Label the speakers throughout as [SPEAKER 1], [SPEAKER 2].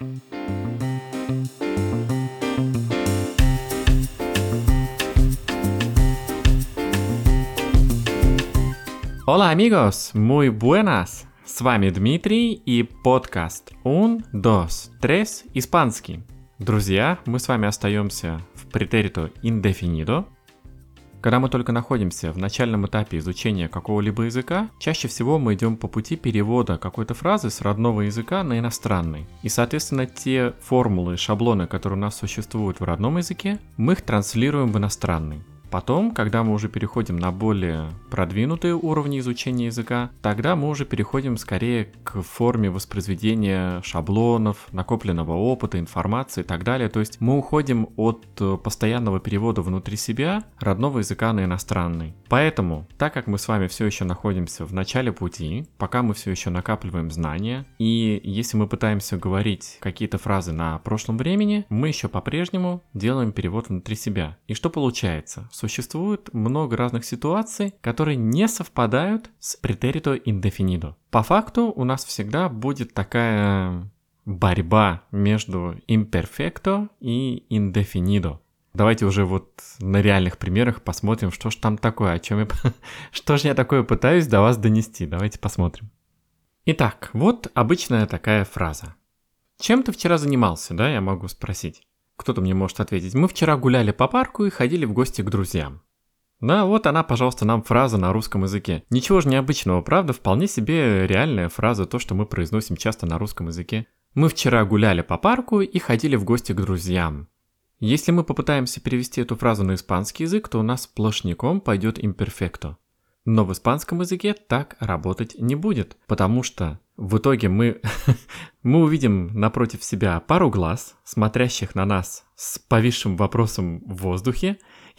[SPEAKER 1] Hola amigos, muy buenas! С вами Дмитрий и подкаст Un, dos, tres, испанский. Друзья, мы с вами остаемся в претерито indefinido. Когда мы только находимся в начальном этапе изучения какого-либо языка, чаще всего мы идем по пути перевода какой-то фразы с родного языка на иностранный. И, соответственно, те формулы, шаблоны, которые у нас существуют в родном языке, мы их транслируем в иностранный. Потом, когда мы уже переходим на более продвинутые уровни изучения языка, тогда мы уже переходим скорее к форме воспроизведения шаблонов, накопленного опыта, информации и так далее. То есть мы уходим от э, постоянного перевода внутри себя родного языка на иностранный. Поэтому, так как мы с вами все еще находимся в начале пути, пока мы все еще накапливаем знания, и если мы пытаемся говорить какие-то фразы на прошлом времени, мы еще по-прежнему делаем перевод внутри себя. И что получается? Существует много разных ситуаций, которые не совпадают с претерито indefinido. По факту у нас всегда будет такая борьба между imperfecto и indefinido. Давайте уже вот на реальных примерах посмотрим, что ж там такое, о чем я... что же я такое пытаюсь до вас донести. Давайте посмотрим. Итак, вот обычная такая фраза. Чем ты вчера занимался, да, я могу спросить. Кто-то мне может ответить. Мы вчера гуляли по парку и ходили в гости к друзьям. Да, вот она, пожалуйста, нам фраза на русском языке. Ничего же необычного, правда? Вполне себе реальная фраза, то, что мы произносим часто на русском языке. Мы вчера гуляли по парку и ходили в гости к друзьям. Если мы попытаемся перевести эту фразу на испанский язык, то у нас сплошняком пойдет имперфекто. Но в испанском языке так работать не будет, потому что в итоге мы, мы увидим напротив себя пару глаз, смотрящих на нас с повисшим вопросом в воздухе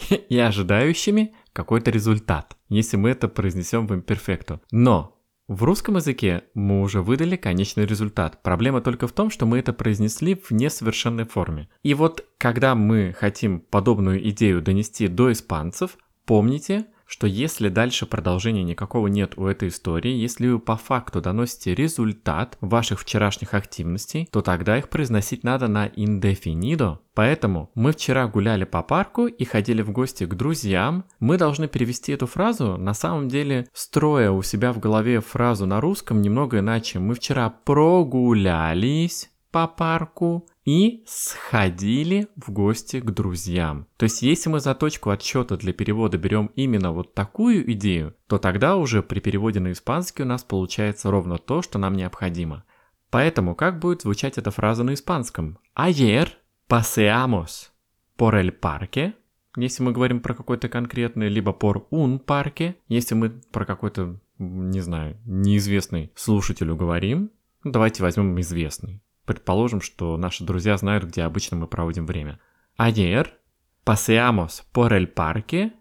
[SPEAKER 1] и ожидающими какой-то результат, если мы это произнесем в имперфекту. Но в русском языке мы уже выдали конечный результат. Проблема только в том, что мы это произнесли в несовершенной форме. И вот когда мы хотим подобную идею донести до испанцев, помните, что если дальше продолжения никакого нет у этой истории, если вы по факту доносите результат ваших вчерашних активностей, то тогда их произносить надо на indefinido. Поэтому мы вчера гуляли по парку и ходили в гости к друзьям. Мы должны перевести эту фразу, на самом деле, строя у себя в голове фразу на русском немного иначе. Мы вчера прогулялись по парку, и сходили в гости к друзьям. То есть, если мы за точку отсчета для перевода берем именно вот такую идею, то тогда уже при переводе на испанский у нас получается ровно то, что нам необходимо. Поэтому как будет звучать эта фраза на испанском? Ayer paseamos por el parque, если мы говорим про какой-то конкретный, либо por un parque, если мы про какой-то, не знаю, неизвестный слушателю говорим. Давайте возьмем известный. Предположим, что наши друзья знают, где обычно мы проводим время. Ayer paseamos por el parque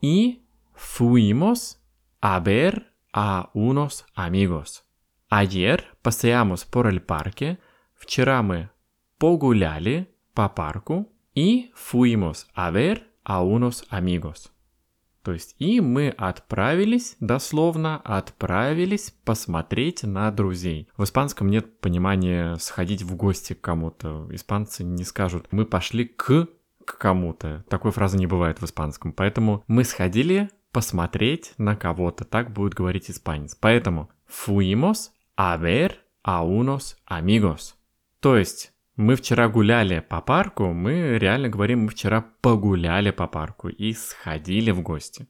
[SPEAKER 1] y fuimos a ver a unos amigos. Ayer paseamos por el parque. Вчера мы погуляли по парку и fuimos a ver a unos amigos. То есть и мы отправились, дословно отправились посмотреть на друзей. В испанском нет понимания сходить в гости к кому-то. Испанцы не скажут «мы пошли к, к кому-то». Такой фразы не бывает в испанском. Поэтому мы сходили посмотреть на кого-то. Так будет говорить испанец. Поэтому fuimos a ver a unos amigos. То есть мы вчера гуляли по парку, мы реально говорим, мы вчера погуляли по парку и сходили в гости.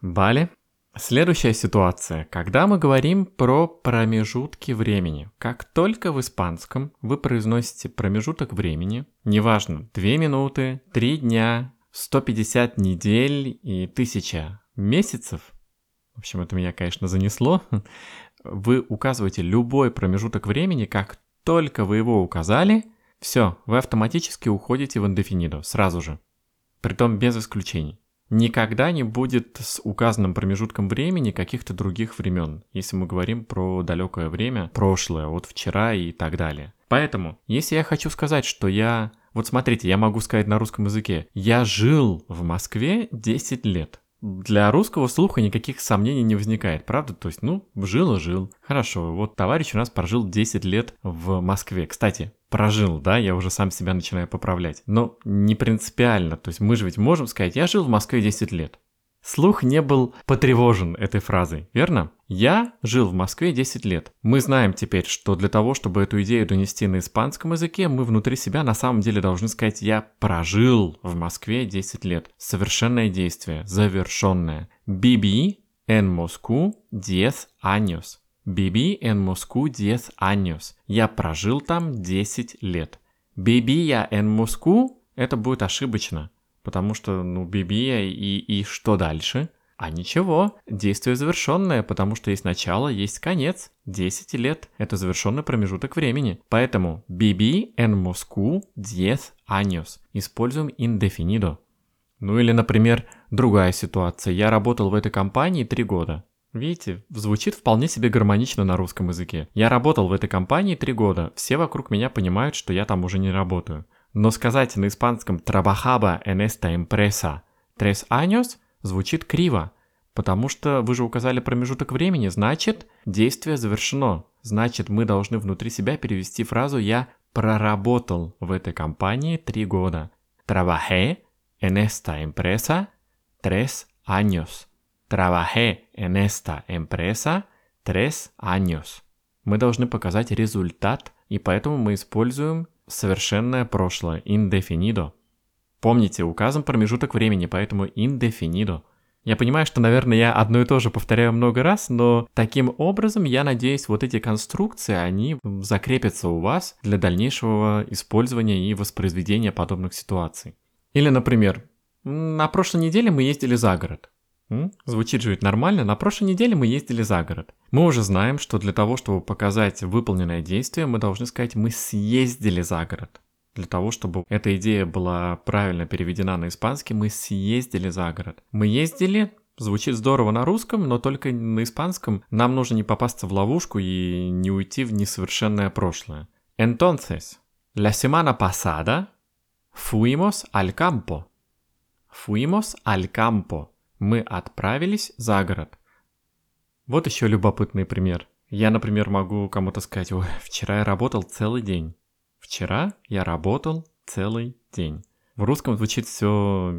[SPEAKER 1] Бали. Следующая ситуация, когда мы говорим про промежутки времени. Как только в испанском вы произносите промежуток времени, неважно, 2 минуты, 3 дня, 150 недель и 1000 месяцев, в общем, это меня, конечно, занесло, вы указываете любой промежуток времени, как только вы его указали – все, вы автоматически уходите в индефинидо сразу же. Притом без исключений. Никогда не будет с указанным промежутком времени каких-то других времен, если мы говорим про далекое время, прошлое, от вчера и так далее. Поэтому, если я хочу сказать, что я... Вот смотрите, я могу сказать на русском языке, я жил в Москве 10 лет. для русского слуха никаких сомнений не возникает, правда? То есть, ну, жил и жил. Хорошо, вот товарищ у нас прожил 10 лет в Москве. Кстати, прожил, да, я уже сам себя начинаю поправлять. Но не принципиально, то есть мы же ведь можем сказать, я жил в Москве 10 лет. Слух не был потревожен этой фразой, верно? Я жил в Москве 10 лет. Мы знаем теперь, что для того, чтобы эту идею донести на испанском языке, мы внутри себя на самом деле должны сказать «я прожил в Москве 10 лет». Совершенное действие, завершенное. Биби en Moscú 10 años. Биби en Moscú 10 años. Я прожил там 10 лет. Биби я en Moscú – это будет ошибочно. Потому что, ну, Бибия и, и что дальше? А ничего, действие завершенное, потому что есть начало, есть конец. 10 лет – это завершенный промежуток времени. Поэтому Биби en Moscú 10 años. Используем indefinido. Ну или, например, другая ситуация. Я работал в этой компании 3 года. Видите, звучит вполне себе гармонично на русском языке. Я работал в этой компании 3 года. Все вокруг меня понимают, что я там уже не работаю. Но сказать на испанском «trabajaba en esta empresa tres años» звучит криво, потому что вы же указали промежуток времени, значит, действие завершено. Значит, мы должны внутри себя перевести фразу «я проработал в этой компании три года». Trabajé en esta empresa tres años. Trabajé en esta empresa tres años. Мы должны показать результат, и поэтому мы используем совершенное прошлое, indefinido. Помните, указан промежуток времени, поэтому indefinido. Я понимаю, что, наверное, я одно и то же повторяю много раз, но таким образом, я надеюсь, вот эти конструкции, они закрепятся у вас для дальнейшего использования и воспроизведения подобных ситуаций. Или, например, на прошлой неделе мы ездили за город. Звучит же ведь нормально. На прошлой неделе мы ездили за город. Мы уже знаем, что для того, чтобы показать выполненное действие, мы должны сказать «мы съездили за город». Для того, чтобы эта идея была правильно переведена на испанский, мы съездили за город. Мы ездили, звучит здорово на русском, но только на испанском нам нужно не попасться в ловушку и не уйти в несовершенное прошлое. Entonces, la semana pasada fuimos al campo. Fuimos al campo. Мы отправились за город. Вот еще любопытный пример. Я, например, могу кому-то сказать, ой, вчера я работал целый день. Вчера я работал целый день. В русском звучит все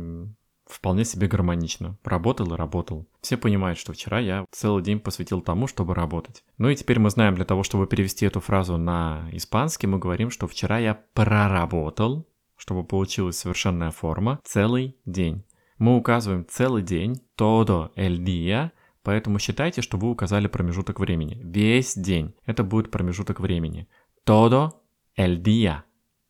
[SPEAKER 1] вполне себе гармонично. Работал и работал. Все понимают, что вчера я целый день посвятил тому, чтобы работать. Ну и теперь мы знаем, для того, чтобы перевести эту фразу на испанский, мы говорим, что вчера я проработал, чтобы получилась совершенная форма, целый день. Мы указываем целый день, todo el día, поэтому считайте, что вы указали промежуток времени. Весь день. Это будет промежуток времени. Todo el día.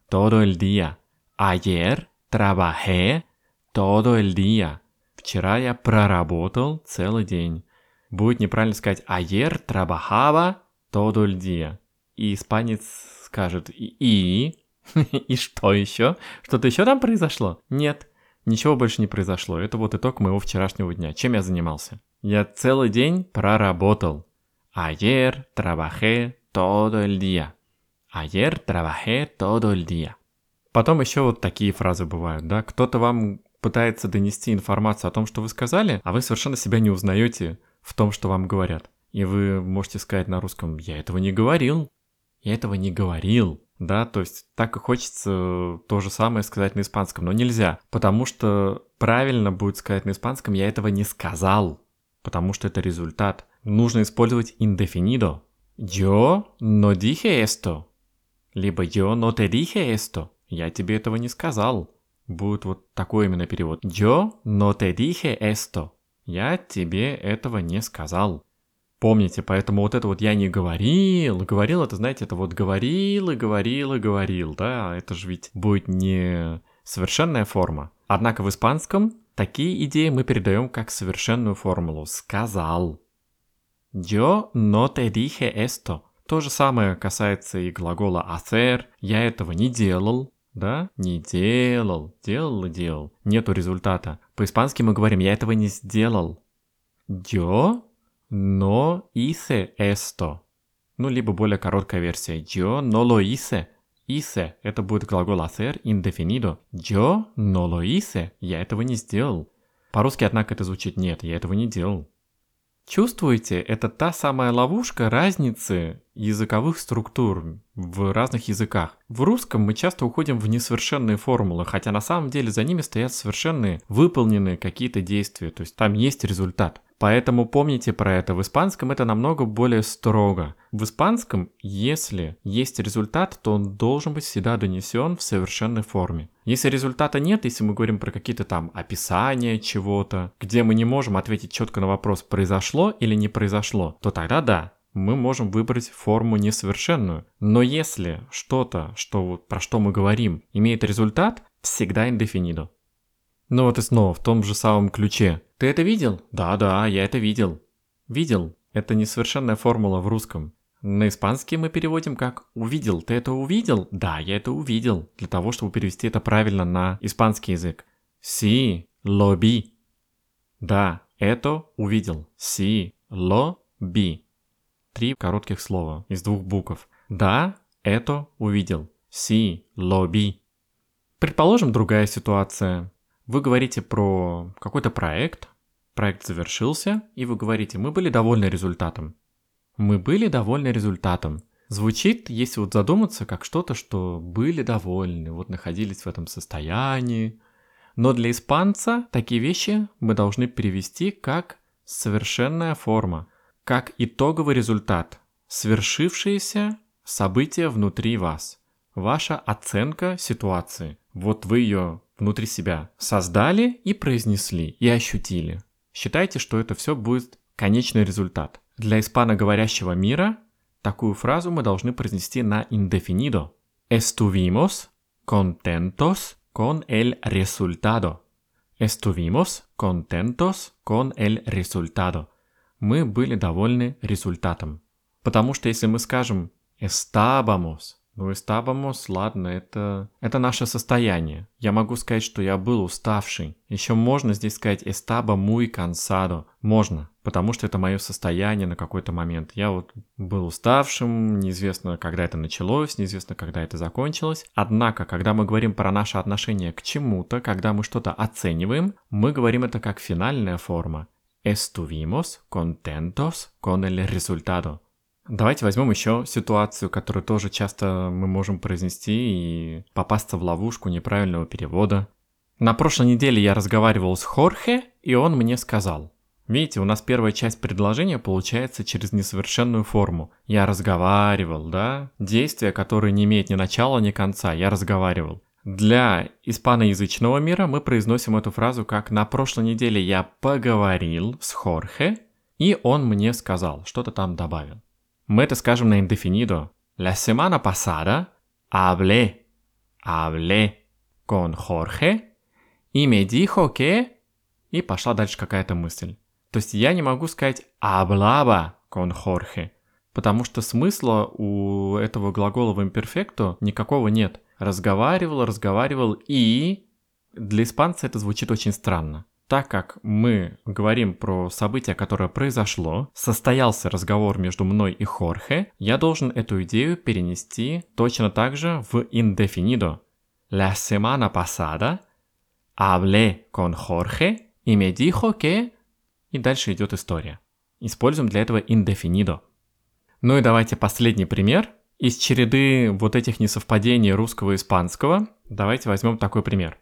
[SPEAKER 1] Todo el día. Ayer trabajé todo el día. Вчера я проработал целый день. Будет неправильно сказать ayer trabajaba todo el día. И испанец скажет и, и, и что еще? Что-то еще там произошло? Нет. Ничего больше не произошло. Это вот итог моего вчерашнего дня. Чем я занимался? Я целый день проработал. Ayer trabajé todo el día. Ayer trabajé todo el día. Потом еще вот такие фразы бывают, да? Кто-то вам пытается донести информацию о том, что вы сказали, а вы совершенно себя не узнаете в том, что вам говорят. И вы можете сказать на русском «я этого не говорил», «я этого не говорил», да, то есть так и хочется то же самое сказать на испанском, но нельзя, потому что правильно будет сказать на испанском «я этого не сказал», потому что это результат. Нужно использовать indefinido. Yo no dije esto. Либо yo no te dije esto. Я тебе этого не сказал. Будет вот такой именно перевод. Yo no te dije esto. Я тебе этого не сказал. Помните, поэтому вот это вот я не говорил, говорил, это, знаете, это вот говорил и говорил и говорил, да, это же ведь будет не совершенная форма. Однако в испанском такие идеи мы передаем как совершенную формулу «сказал». Yo no te dije esto. То же самое касается и глагола hacer. Я этого не делал, да? Не делал. Делал и делал. Нету результата. По-испански мы говорим «я этого не сделал». Yo no hice esto. Ну, либо более короткая версия. Yo no lo hice. Hice – это будет глагол hacer indefinido. Yo no lo hice. Я этого не сделал. По-русски, однако, это звучит «нет, я этого не делал». Чувствуете, это та самая ловушка разницы языковых структур в разных языках. В русском мы часто уходим в несовершенные формулы, хотя на самом деле за ними стоят совершенные, выполненные какие-то действия, то есть там есть результат. Поэтому помните про это. В испанском это намного более строго. В испанском, если есть результат, то он должен быть всегда донесен в совершенной форме. Если результата нет, если мы говорим про какие-то там описания чего-то, где мы не можем ответить четко на вопрос, произошло или не произошло, то тогда да, мы можем выбрать форму несовершенную. Но если что-то, что, про что мы говорим, имеет результат, всегда индефинидо. Ну вот и снова, в том же самом ключе. Ты это видел? Да-да, я это видел. Видел. Это несовершенная формула в русском. На испанский мы переводим как «увидел». Ты это увидел? Да, я это увидел. Для того, чтобы перевести это правильно на испанский язык. Sí, lo vi. Да, это увидел. Sí, lo vi. Три коротких слова из двух букв. Да, это увидел. Sí, lo vi. Предположим, другая ситуация. Вы говорите про какой-то проект, проект завершился, и вы говорите, мы были довольны результатом. Мы были довольны результатом. Звучит, если вот задуматься, как что-то, что были довольны, вот находились в этом состоянии. Но для испанца такие вещи мы должны перевести как совершенная форма, как итоговый результат, свершившееся событие внутри вас, ваша оценка ситуации. Вот вы ее внутри себя создали и произнесли, и ощутили. Считайте, что это все будет конечный результат. Для испаноговорящего мира такую фразу мы должны произнести на indefinido. Estuvimos contentos con el resultado. Estuvimos contentos con el resultado. Мы были довольны результатом. Потому что если мы скажем estábamos ну, estábamos, ладно, это, это наше состояние. Я могу сказать, что я был уставший. Еще можно здесь сказать estaba muy cansado. Можно, потому что это мое состояние на какой-то момент. Я вот был уставшим, неизвестно, когда это началось, неизвестно, когда это закончилось. Однако, когда мы говорим про наше отношение к чему-то, когда мы что-то оцениваем, мы говорим это как финальная форма. Estuvimos contentos con el resultado. Давайте возьмем еще ситуацию, которую тоже часто мы можем произнести и попасться в ловушку неправильного перевода. На прошлой неделе я разговаривал с Хорхе, и он мне сказал. Видите, у нас первая часть предложения получается через несовершенную форму. Я разговаривал, да? Действие, которое не имеет ни начала, ни конца. Я разговаривал. Для испаноязычного мира мы произносим эту фразу как «на прошлой неделе я поговорил с Хорхе, и он мне сказал», что-то там добавил. Мы это скажем на indefinido. La semana pasada hablé, hablé con Jorge y me dijo que... И пошла дальше какая-то мысль. То есть я не могу сказать hablaba con Jorge, потому что смысла у этого глагола в имперфекту никакого нет. Разговаривал, разговаривал и... Для испанца это звучит очень странно так как мы говорим про событие, которое произошло, состоялся разговор между мной и Хорхе, я должен эту идею перенести точно так же в indefinido. La semana pasada hablé con Jorge y me dijo que... И дальше идет история. Используем для этого indefinido. Ну и давайте последний пример. Из череды вот этих несовпадений русского и испанского давайте возьмем такой пример.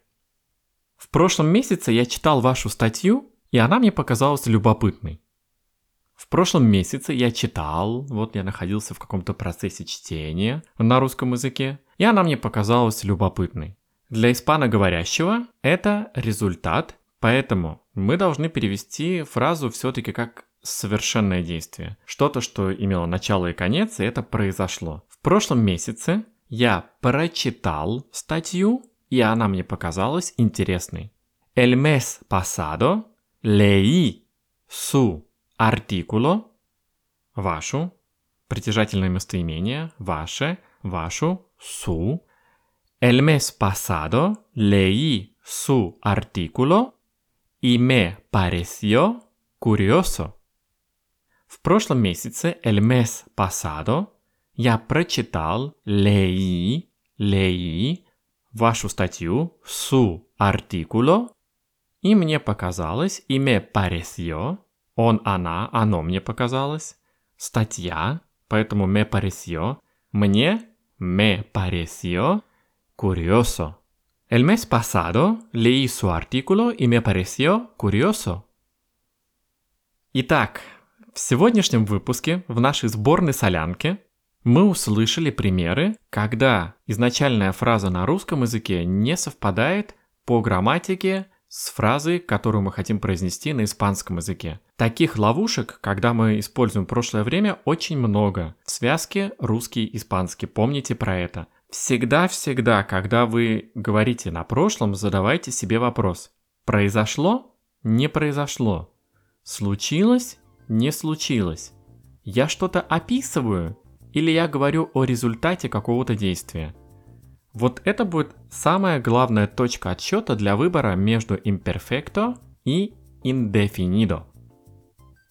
[SPEAKER 1] В прошлом месяце я читал вашу статью, и она мне показалась любопытной. В прошлом месяце я читал, вот я находился в каком-то процессе чтения на русском языке, и она мне показалась любопытной. Для испаноговорящего это результат, поэтому мы должны перевести фразу все-таки как совершенное действие. Что-то, что имело начало и конец, и это произошло. В прошлом месяце я прочитал статью, и она мне показалась интересной. El mes pasado leí su artículo, вашу, притяжательное местоимение, ваше, вашу, su. El mes pasado leí su artículo y me pareció curioso. В прошлом месяце, el mes pasado, я прочитал, leí, leí вашу статью su artículo И мне показалось, и me pareció, он, она, оно мне показалось, статья, поэтому me pareció, мне me pareció curioso. El mes pasado leí su artículo y me pareció curioso. Итак, в сегодняшнем выпуске в нашей сборной солянке мы услышали примеры, когда изначальная фраза на русском языке не совпадает по грамматике с фразой, которую мы хотим произнести на испанском языке. Таких ловушек, когда мы используем прошлое время, очень много. В связке русский-испанский. Помните про это. Всегда-всегда, когда вы говорите на прошлом, задавайте себе вопрос. Произошло? Не произошло. Случилось? Не случилось. Я что-то описываю? Или я говорю о результате какого-то действия? Вот это будет самая главная точка отсчета для выбора между imperfecto и indefinido.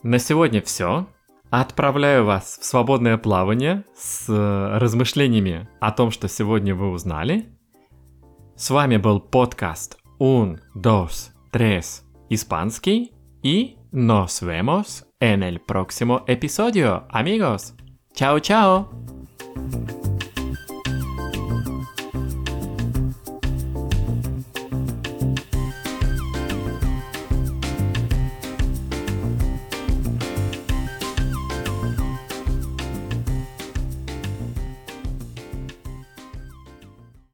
[SPEAKER 1] На сегодня все. Отправляю вас в свободное плавание с размышлениями о том, что сегодня вы узнали. С вами был подкаст Un, Dos, Tres Испанский и nos vemos en el próximo episodio, amigos. Chao, chao.